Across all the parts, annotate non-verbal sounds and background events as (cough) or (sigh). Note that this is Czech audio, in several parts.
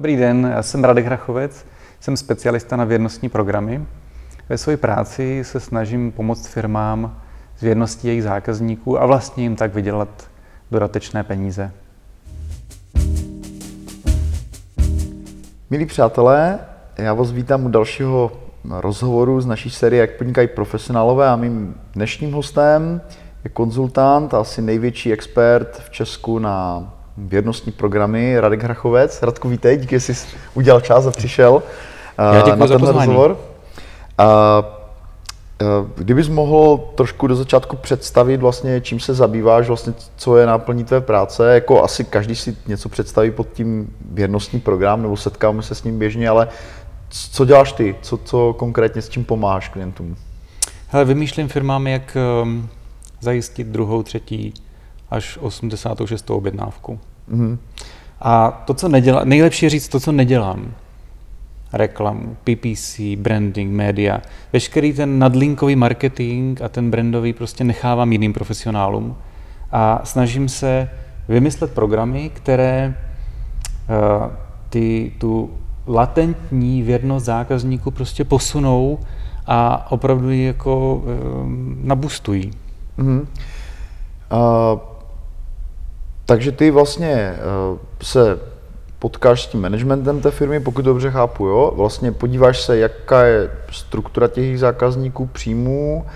Dobrý den, já jsem Radek Rachovec, jsem specialista na věrnostní programy. Ve své práci se snažím pomoct firmám s věrností jejich zákazníků a vlastně jim tak vydělat dodatečné peníze. Milí přátelé, já vás vítám u dalšího rozhovoru z naší série Jak podnikají profesionálové a mým dnešním hostem je konzultant a asi největší expert v Česku na věrnostní programy Radek Hrachovec. Radku, vítej, díky, že jsi udělal čas a přišel Já eh, na za tenhle rozhovor. A, eh, Kdybys mohl trošku do začátku představit vlastně, čím se zabýváš, vlastně co je náplní tvé práce, jako asi každý si něco představí pod tím věrnostní program, nebo setkáme se s ním běžně, ale co děláš ty? Co, co konkrétně s čím pomáháš klientům? Hele, vymýšlím firmám, jak um, zajistit druhou, třetí až 86. objednávku. Mm-hmm. A to, co nedělám, nejlepší je říct to, co nedělám. Reklamu, PPC, branding, média. Veškerý ten nadlinkový marketing a ten brandový prostě nechávám jiným profesionálům a snažím se vymyslet programy, které uh, ty, tu latentní věrnost zákazníku prostě posunou a opravdu ji jako uh, nabustují. Mm-hmm. Uh, takže ty vlastně uh, se potkáš s tím managementem té firmy, pokud dobře chápu, jo? Vlastně podíváš se, jaká je struktura těch zákazníků, příjmů,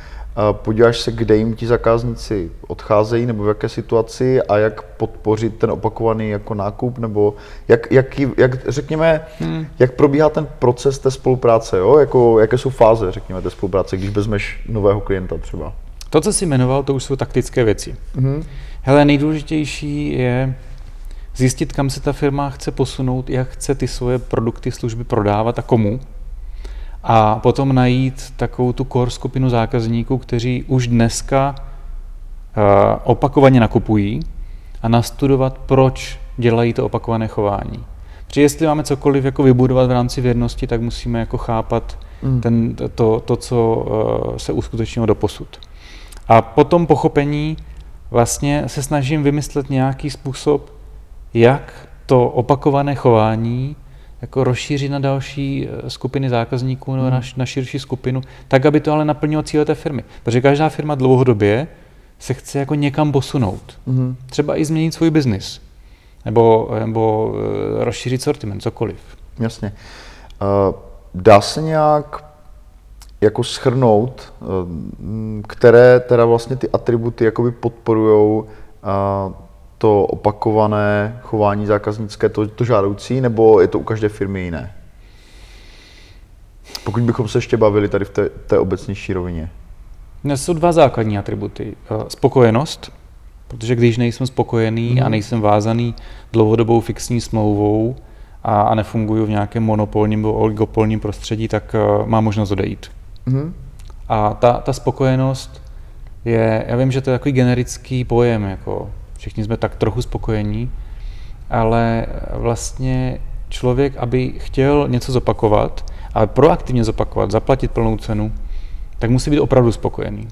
podíváš se, kde jim ti zákazníci odcházejí nebo v jaké situaci a jak podpořit ten opakovaný jako nákup, nebo jak, jak, jak řekněme, hmm. jak probíhá ten proces té spolupráce, jo? Jako, jaké jsou fáze, řekněme, té spolupráce, když vezmeš nového klienta třeba. To, co jsi jmenoval, to už jsou taktické věci. Mm-hmm. Hele, nejdůležitější je zjistit, kam se ta firma chce posunout, jak chce ty svoje produkty, služby prodávat a komu. A potom najít takovou tu core skupinu zákazníků, kteří už dneska uh, opakovaně nakupují a nastudovat, proč dělají to opakované chování. Protože jestli máme cokoliv jako vybudovat v rámci věrnosti, tak musíme jako chápat mm. ten, to, to, co uh, se uskutečnilo do posud. A po tom pochopení vlastně se snažím vymyslet nějaký způsob, jak to opakované chování jako rozšířit na další eh, skupiny zákazníků nebo na, hmm. na širší skupinu, tak, aby to ale naplnilo cíle té firmy. Protože každá firma dlouhodobě se chce jako někam posunout. Mm. Třeba i změnit svůj biznis. Nebo, nebo eh, rozšířit sortiment, cokoliv. Jasně. Uh, dá se nějak jako schrnout, eh, které teda vlastně ty atributy jakoby podporují eh, to opakované chování zákaznické, to, to žádoucí, nebo je to u každé firmy jiné? Pokud bychom se ještě bavili tady v té, té obecnější rovině. Dnes jsou dva základní atributy. Eh, spokojenost, protože když nejsem spokojený hmm. a mhm. nejsem vázaný dlouhodobou fixní smlouvou a, a nefunguju v nějakém monopolním nebo oligopolním prostředí, tak uh, mám možnost odejít. Mm-hmm. A ta, ta spokojenost je, já vím, že to je takový generický pojem, jako všichni jsme tak trochu spokojení, ale vlastně člověk, aby chtěl něco zopakovat, ale proaktivně zopakovat, zaplatit plnou cenu, tak musí být opravdu spokojený.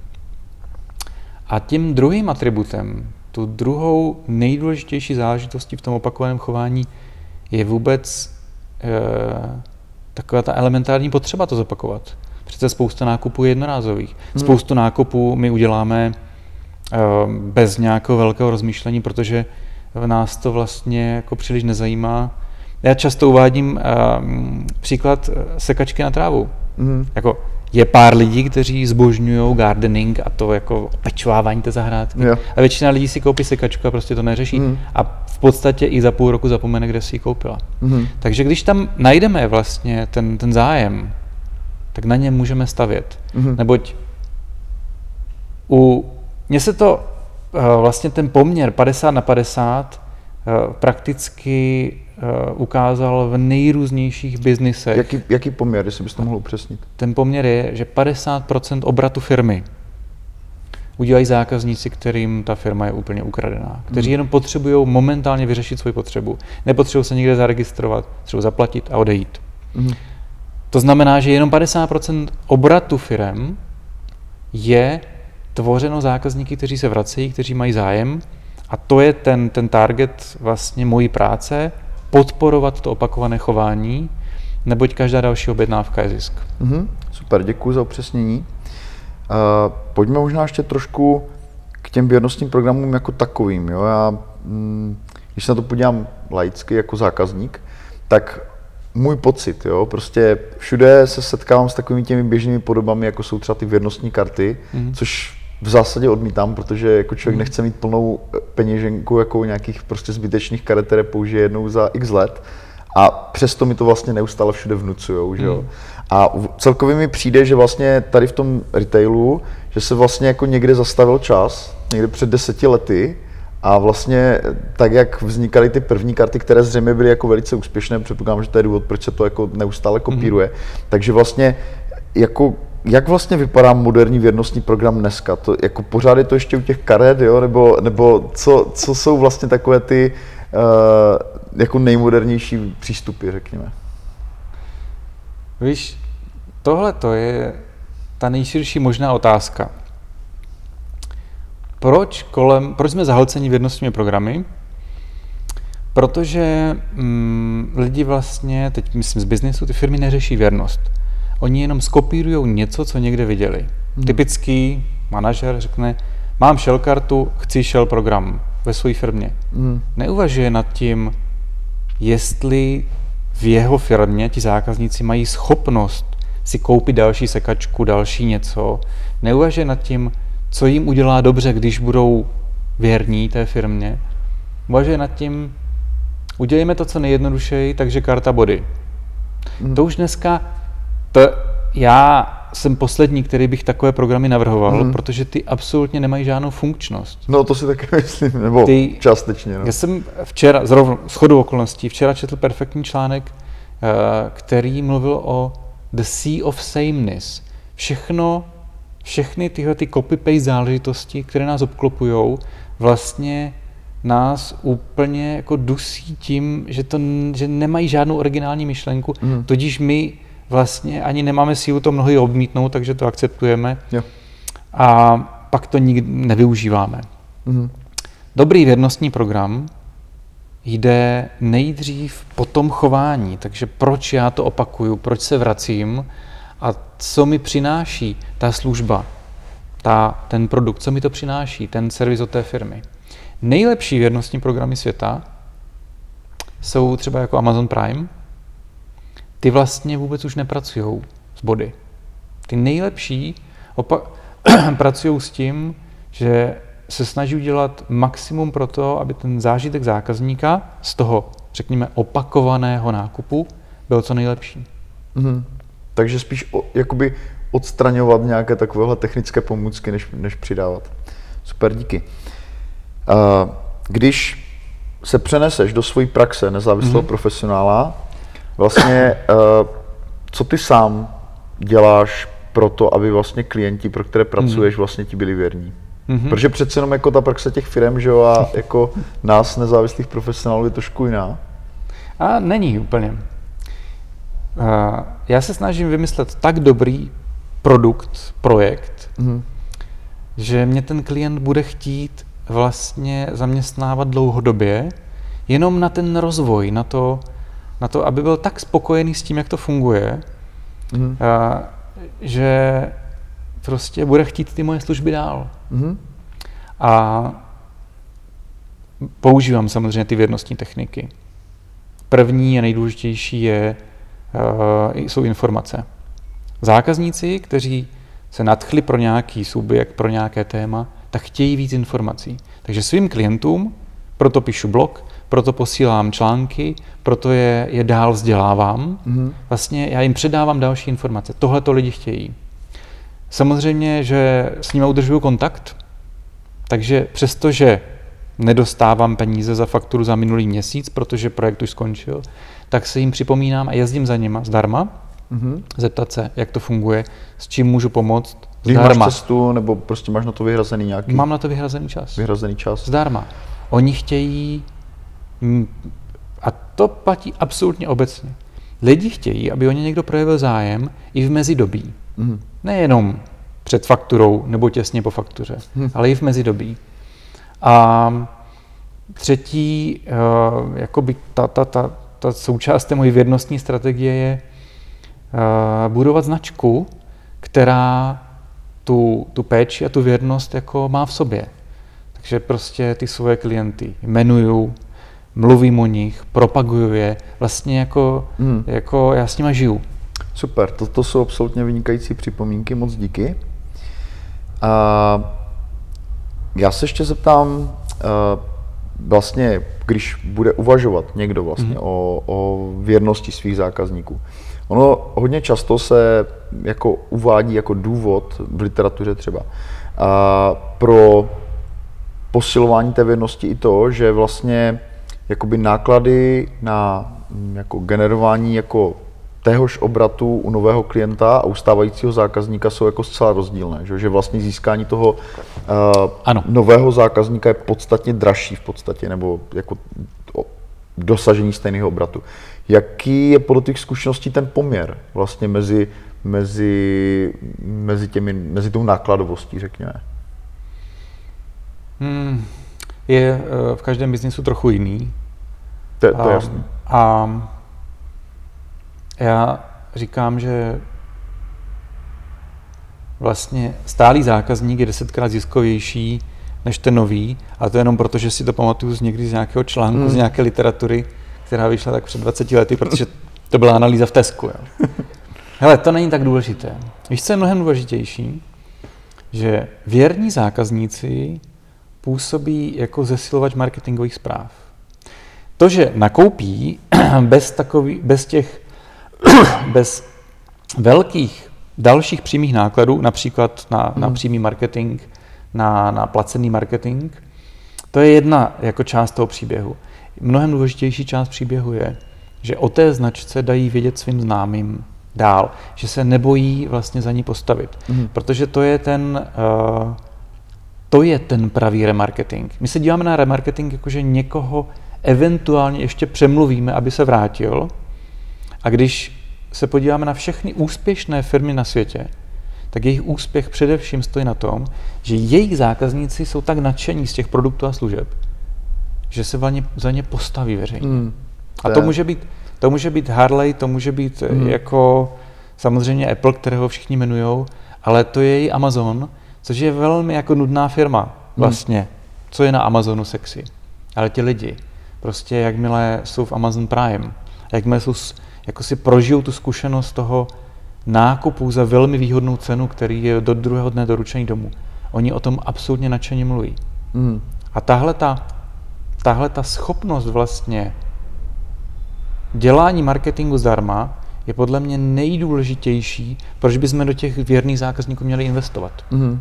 A tím druhým atributem, tu druhou nejdůležitější záležitostí v tom opakovaném chování je vůbec e, taková ta elementární potřeba to zopakovat. Přece spousta nákupů je jednorázových. Hmm. Spoustu nákupů my uděláme uh, bez nějakého velkého rozmýšlení, protože nás to vlastně jako příliš nezajímá. Já často uvádím uh, příklad sekačky na trávu. Hmm. Jako je pár lidí, kteří zbožňují gardening a to jako pečovávání té zahrádky. Jo. A většina lidí si koupí sekačku a prostě to neřeší. Mm. A v podstatě i za půl roku zapomene, kde si ji koupila. Mm. Takže když tam najdeme vlastně ten, ten zájem, tak na ně můžeme stavět. Mm-hmm. Neboť u, mně se to uh, vlastně ten poměr 50 na 50 uh, eh, prakticky uh, ukázal v nejrůznějších biznisech. Jaký, jaký poměr, jestli bys to mohl upřesnit? Ten poměr je, že 50% obratu firmy udělají zákazníci, kterým ta firma je úplně ukradená, kteří mm. jenom potřebují momentálně vyřešit svoji potřebu. Nepotřebují se někde zaregistrovat, třeba zaplatit a odejít. Mm. To znamená, že jenom 50% obratu firem je tvořeno zákazníky, kteří se vracejí, kteří mají zájem a to je ten, ten target vlastně mojí práce, podporovat to opakované chování, neboť každá další objednávka je zisk. Mm-hmm. Super, děkuji za upřesnění. Uh, pojďme možná ještě trošku k těm věrnostním programům jako takovým. Jo? Já, mm, když se na to podívám laicky jako zákazník, tak můj pocit, jo, prostě všude se setkávám s takovými těmi běžnými podobami, jako jsou třeba ty věrnostní karty, mm. což v zásadě odmítám, protože jako člověk mm. nechce mít plnou peněženku jako nějakých prostě zbytečných karet, které použije jednou za x let. A přesto mi to vlastně neustále všude vnucujou, že jo. Mm. A celkově mi přijde, že vlastně tady v tom retailu, že se vlastně jako někde zastavil čas, někde před deseti lety, a vlastně tak, jak vznikaly ty první karty, které zřejmě byly jako velice úspěšné, předpokládám, že to je důvod, proč se to jako neustále mhm. kopíruje. Mm. Takže vlastně jako jak vlastně vypadá moderní věrnostní program dneska? To, jako pořád je to ještě u těch karet, jo? Nebo, nebo co, co jsou vlastně takové ty uh, jako nejmodernější přístupy, řekněme? Víš, tohle to je ta nejširší možná otázka proč, kolem, proč jsme zahlceni vědnostními programy? Protože mm, lidi vlastně, teď myslím z biznesu, ty firmy neřeší věrnost. Oni jenom skopírují něco, co někde viděli. Hmm. Typický manažer řekne, mám shell kartu, chci shell program ve své firmě. Hmm. Neuvažuje nad tím, jestli v jeho firmě ti zákazníci mají schopnost si koupit další sekačku, další něco. Neuvažuje nad tím, co jim udělá dobře, když budou věrní té firmě. Uvažuje nad tím, udělejme to co nejjednodušeji, takže karta body. Hmm. To už dneska, to já jsem poslední, který bych takové programy navrhoval, hmm. protože ty absolutně nemají žádnou funkčnost. No to si taky (laughs) myslím, nebo ty, částečně. No. Já jsem včera, zrovna s chodou okolností, včera četl perfektní článek, eh, který mluvil o the sea of sameness. Všechno všechny tyhle ty copy-paste záležitosti, které nás obklopují, vlastně nás úplně jako dusí tím, že, to, že nemají žádnou originální myšlenku, mm. tudíž my vlastně ani nemáme sílu to mnohdy odmítnout, takže to akceptujeme jo. a pak to nikdy nevyužíváme. Mm. Dobrý věrnostní program jde nejdřív po tom chování, takže proč já to opakuju, proč se vracím, a co mi přináší ta služba, ta, ten produkt, co mi to přináší, ten servis od té firmy. Nejlepší věrnostní programy světa jsou třeba jako Amazon Prime. Ty vlastně vůbec už nepracují s body. Ty nejlepší opa- (clears throat) pracují s tím, že se snaží udělat maximum pro to, aby ten zážitek zákazníka z toho, řekněme, opakovaného nákupu byl co nejlepší. Mm-hmm. Takže spíš o, jakoby odstraňovat nějaké takovéhle technické pomůcky, než, než přidávat. Super, díky. Uh, když se přeneseš do své praxe nezávislého mm-hmm. profesionála, vlastně uh, co ty sám děláš pro to, aby vlastně klienti, pro které pracuješ, mm-hmm. vlastně ti byli věrní? Mm-hmm. Protože přece jenom jako ta praxe těch firm, že jo, a (laughs) jako nás nezávislých profesionálů je trošku jiná. A není úplně. Já se snažím vymyslet tak dobrý produkt, projekt, mm. že mě ten klient bude chtít vlastně zaměstnávat dlouhodobě, jenom na ten rozvoj, na to, na to aby byl tak spokojený s tím, jak to funguje, mm. a, že prostě bude chtít ty moje služby dál. Mm. A používám samozřejmě ty vědnostní techniky. První a nejdůležitější je jsou informace. Zákazníci, kteří se nadchli pro nějaký subjekt, pro nějaké téma, tak chtějí víc informací. Takže svým klientům proto píšu blog, proto posílám články, proto je, je dál vzdělávám. Mm-hmm. Vlastně já jim předávám další informace. Tohle to lidi chtějí. Samozřejmě, že s nimi udržuju kontakt, takže přestože nedostávám peníze za fakturu za minulý měsíc, protože projekt už skončil, tak se jim připomínám a jezdím za nima zdarma, mm-hmm. zeptat se, jak to funguje, s čím můžu pomoct. Když zdarma. máš cestu, nebo prostě máš na to vyhrazený nějaký? Mám na to vyhrazený čas. Vyhrazený čas. Zdarma. Oni chtějí, a to platí absolutně obecně, lidi chtějí, aby o ně někdo projevil zájem i v mezidobí. Mm-hmm. Nejenom před fakturou nebo těsně po faktuře, mm. ale i v mezidobí. A třetí, uh, jakoby ta, ta, ta ta součást té mojí věrnostní strategie je uh, budovat značku, která tu, tu péči a tu věrnost jako má v sobě. Takže prostě ty svoje klienty jmenuju, mluvím o nich, propaguju je, vlastně jako, hmm. jako já s nima žiju. Super, to, to jsou absolutně vynikající připomínky, moc díky. A já se ještě zeptám, vlastně, když bude uvažovat někdo vlastně hmm. o, o věrnosti svých zákazníků, ono hodně často se jako uvádí jako důvod v literatuře třeba a pro posilování té věrnosti i to, že vlastně jakoby náklady na jako generování jako téhož obratu u nového klienta a u stávajícího zákazníka jsou jako zcela rozdílné, že, že vlastně získání toho uh, ano. nového zákazníka je podstatně dražší v podstatě, nebo jako dosažení stejného obratu. Jaký je podle těch zkušeností ten poměr vlastně mezi, mezi, mezi, těmi, mezi tou nákladovostí, řekněme? Hmm, je uh, v každém biznisu trochu jiný. To, to je jasné. A já říkám, že vlastně stálý zákazník je desetkrát ziskovější než ten nový, a to jenom proto, že si to pamatuju z někdy z nějakého článku, hmm. z nějaké literatury, která vyšla tak před 20 lety, protože to byla analýza v Tesku. Jo. Hele, to není tak důležité. Víš, co je mnohem důležitější? Že věrní zákazníci působí jako zesilovač marketingových zpráv. To, že nakoupí (clears throat) bez, takový, bez těch (coughs) bez velkých dalších přímých nákladů, například na, hmm. na přímý marketing, na, na placený marketing, to je jedna jako část toho příběhu. Mnohem důležitější část příběhu je, že o té značce dají vědět svým známým dál, že se nebojí vlastně za ní postavit, hmm. protože to je ten uh, to je ten pravý remarketing. My se díváme na remarketing jako, že někoho eventuálně ještě přemluvíme, aby se vrátil, a když se podíváme na všechny úspěšné firmy na světě, tak jejich úspěch především stojí na tom, že jejich zákazníci jsou tak nadšení z těch produktů a služeb, že se ně, za ně postaví veřejně. To a to může, být, to může být Harley, to může být hmm. jako samozřejmě Apple, kterého všichni jmenují, ale to je i Amazon, což je velmi jako nudná firma hmm. vlastně. Hmm. Co je na Amazonu sexy? Ale ti lidi, prostě jakmile jsou v Amazon Prime, jakmile jsou jako si prožijou tu zkušenost toho nákupu za velmi výhodnou cenu, který je do druhého dne doručený domů. Oni o tom absolutně nadšeně mluví. Mm. A tahle ta, tahle ta schopnost vlastně dělání marketingu zdarma je podle mě nejdůležitější, proč bychom do těch věrných zákazníků měli investovat. Mm.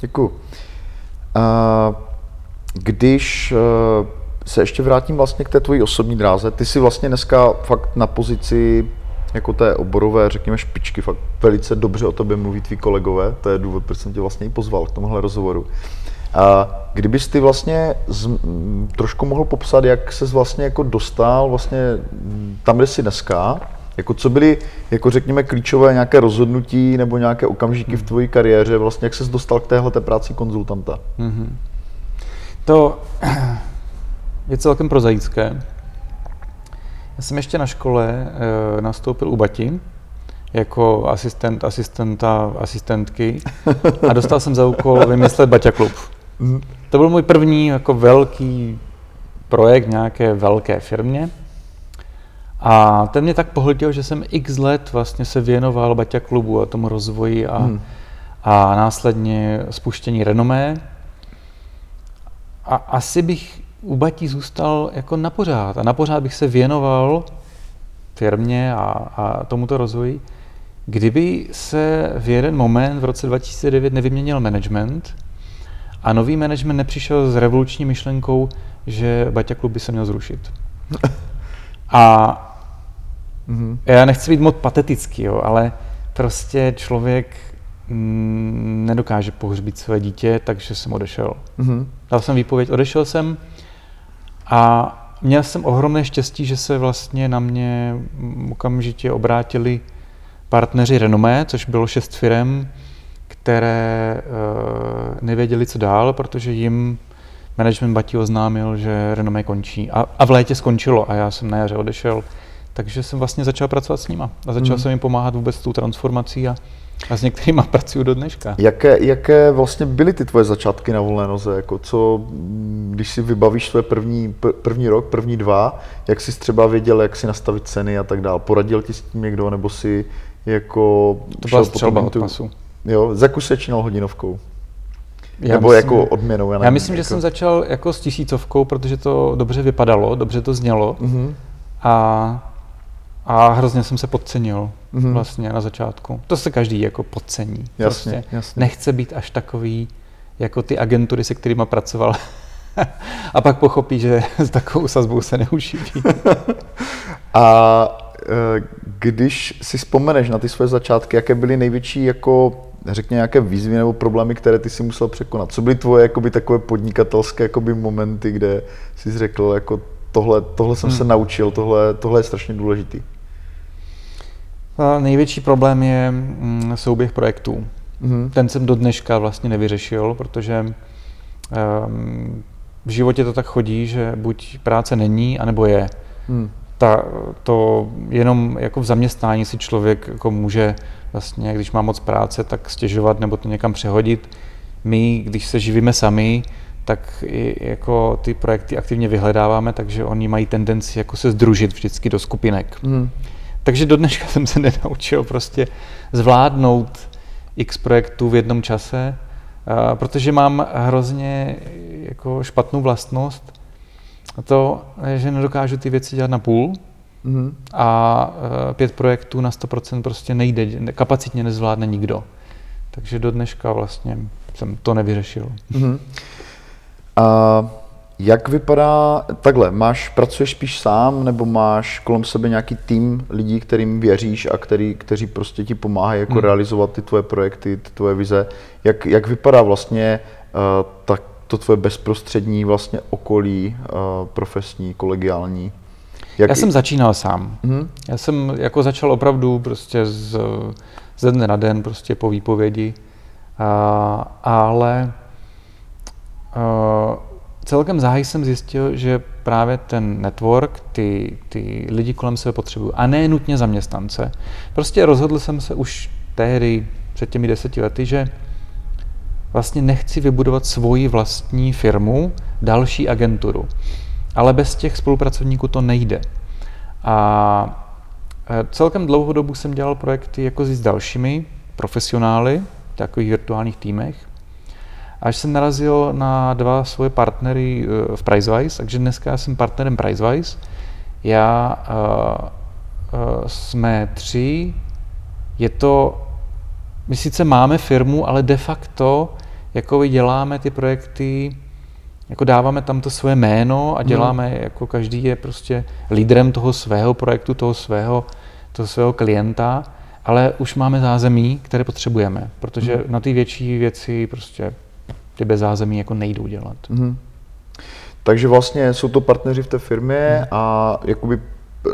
Děkuji. Uh, když uh se ještě vrátím vlastně k té tvojí osobní dráze. Ty jsi vlastně dneska fakt na pozici jako té oborové, řekněme, špičky, fakt velice dobře o tobě mluví tví kolegové, to je důvod, proč jsem tě vlastně i pozval k tomuhle rozhovoru. A kdybys ty vlastně z, m, trošku mohl popsat, jak ses vlastně jako dostal vlastně tam, kde jsi dneska, jako co byly, jako řekněme, klíčové nějaké rozhodnutí nebo nějaké okamžiky v tvojí kariéře, vlastně jak ses dostal k téhle práci konzultanta? Mm-hmm. To je celkem prozaické. Já jsem ještě na škole e, nastoupil u Bati jako asistent, asistenta, asistentky a dostal jsem za úkol vymyslet Baťa klub. To byl můj první jako velký projekt nějaké velké firmě. A ten mě tak pohltil, že jsem x let vlastně se věnoval Baťa klubu a tomu rozvoji a, hmm. a následně spuštění renomé. A asi bych u Batí zůstal jako na pořád. A na pořád bych se věnoval firmě a, a tomuto rozvoji, kdyby se v jeden moment v roce 2009 nevyměnil management a nový management nepřišel s revoluční myšlenkou, že Baťa klub by se měl zrušit. (laughs) A mm-hmm. já nechci být moc patetický, jo, ale prostě člověk mm, nedokáže pohřbít své dítě, takže jsem odešel. Mm-hmm. Dal jsem výpověď, odešel jsem, a měl jsem ohromné štěstí, že se vlastně na mě okamžitě obrátili partneři Renomé, což bylo šest firm, které uh, nevěděli, co dál, protože jim management Bati oznámil, že renomé končí. A, a v létě skončilo a já jsem na jaře odešel. Takže jsem vlastně začal pracovat s nima a začal mm. jsem jim pomáhat vůbec tou transformací a, a s některými (laughs) pracuju do dneška. Jaké, jaké vlastně byly ty tvoje začátky na volné noze? Jako co, když si vybavíš své první, první rok, první dva, jak jsi třeba věděl, jak si nastavit ceny a tak dále? Poradil ti s tím někdo, nebo si jako... To byla střelba od pasu. Jo, za jak se hodinovkou? Já Nebo myslím, jako odměnou? Já, nevím, já myslím, jako... že jsem začal jako s tisícovkou, protože to dobře vypadalo, dobře to znělo. Mm-hmm. A a hrozně jsem se podcenil mm-hmm. vlastně na začátku. To se každý jako podcení. Jasně, prostě jasně. Nechce být až takový jako ty agentury, se kterými pracoval. (laughs) a pak pochopí, že s takovou sazbou se neuživí. (laughs) a e, když si vzpomeneš na ty své začátky, jaké byly největší jako řekně nějaké výzvy nebo problémy, které ty si musel překonat? Co byly tvoje jakoby, takové podnikatelské jakoby, momenty, kde jsi řekl, jako tohle, tohle jsem hmm. se naučil, tohle, tohle je strašně důležitý? A největší problém je mm, souběh projektů. Mm-hmm. Ten jsem do dneška vlastně nevyřešil, protože um, v životě to tak chodí, že buď práce není, anebo je. Mm. Ta, to jenom jako v zaměstnání si člověk jako může vlastně, když má moc práce, tak stěžovat nebo to někam přehodit. My, když se živíme sami, tak i jako ty projekty aktivně vyhledáváme, takže oni mají tendenci jako se združit vždycky do skupinek. Mm. Takže do dneška jsem se nenaučil prostě zvládnout x projektů v jednom čase, protože mám hrozně jako špatnou vlastnost, a to, že nedokážu ty věci dělat na půl mm-hmm. a pět projektů na 100% prostě nejde, kapacitně nezvládne nikdo. Takže do dneška vlastně jsem to nevyřešil. Mm-hmm. A jak vypadá, takhle, máš, pracuješ spíš sám, nebo máš kolem sebe nějaký tým lidí, kterým věříš a který, kteří prostě ti pomáhají jako hmm. realizovat ty tvoje projekty, ty tvoje vize. Jak, jak vypadá vlastně uh, tak to tvoje bezprostřední vlastně okolí uh, profesní, kolegiální? Jak... Já jsem začínal sám. Hmm. Já jsem jako začal opravdu prostě z, ze dne na den, prostě po výpovědi, uh, ale uh, celkem záhy jsem zjistil, že právě ten network, ty, ty lidi kolem sebe potřebují. A ne nutně zaměstnance. Prostě rozhodl jsem se už tehdy, před těmi deseti lety, že vlastně nechci vybudovat svoji vlastní firmu, další agenturu. Ale bez těch spolupracovníků to nejde. A e, celkem dlouhou dobu jsem dělal projekty jako s dalšími profesionály v takových virtuálních týmech. Až jsem narazil na dva svoje partnery eh, v Pricewise, takže dneska já jsem partnerem Pricewise. Já uh, uh, jsme tři, je to, my sice máme firmu, ale de facto jako děláme ty projekty, jako dáváme tam to své jméno a hmm. děláme, hmm. jako každý je prostě lídrem toho svého projektu, toho svého, toho svého klienta, ale už máme zázemí, které potřebujeme, protože hmm. na ty větší věci prostě ty bez zázemí jako nejdou dělat. Mm-hmm. Takže vlastně jsou to partneři v té firmě mm. a jakoby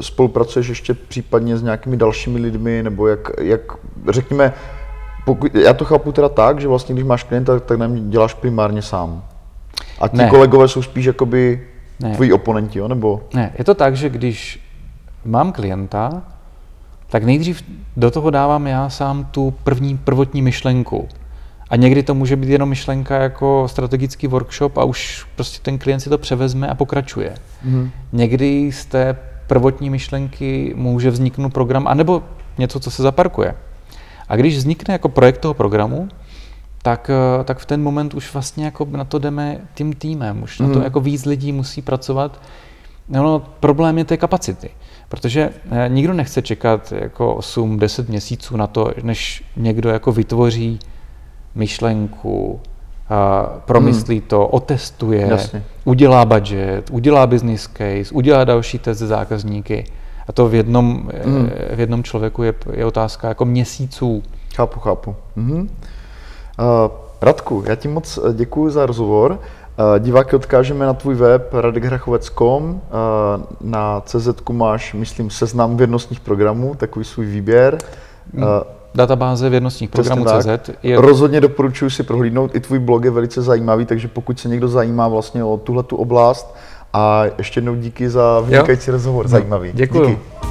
spolupracuješ ještě případně s nějakými dalšími lidmi, nebo jak, jak řekněme, pokud, já to chápu teda tak, že vlastně když máš klienta, tak nám děláš primárně sám. A ti ne. kolegové jsou spíš jakoby ne. tvoji oponenti, jo? nebo? Ne, je to tak, že když mám klienta, tak nejdřív do toho dávám já sám tu první prvotní myšlenku. A někdy to může být jenom myšlenka jako strategický workshop a už prostě ten klient si to převezme a pokračuje. Mm. Někdy z té prvotní myšlenky může vzniknout program, anebo něco, co se zaparkuje. A když vznikne jako projekt toho programu, tak, eh, tak v ten moment už vlastně jako na to jdeme tím týmem, už mm. na to mhm. jako víc lidí musí pracovat. No, problém je té kapacity, protože eh, nikdo nechce čekat jako 8-10 měsíců na to, než někdo jako vytvoří myšlenku, promyslí hmm. to, otestuje, Jasně. udělá budget, udělá business case, udělá další test ze zákazníky. A to v jednom, hmm. v jednom člověku je, je otázka jako měsíců. Chápu, chápu. Mhm. Uh, Radku, já ti moc eh, děkuji za rozhovor. Uh, diváky odkážeme na tvůj web radekhrachovec.com. Uh, na CZ máš, myslím, seznam věrnostních programů, takový svůj výběr. Uh, databáze vědnostních programů CZ. Je... Rozhodně doporučuji si prohlídnout, i tvůj blog je velice zajímavý, takže pokud se někdo zajímá vlastně o tuhle tu oblast, a ještě jednou díky za vynikající rozhovor, zajímavý. Děkuji. Díky.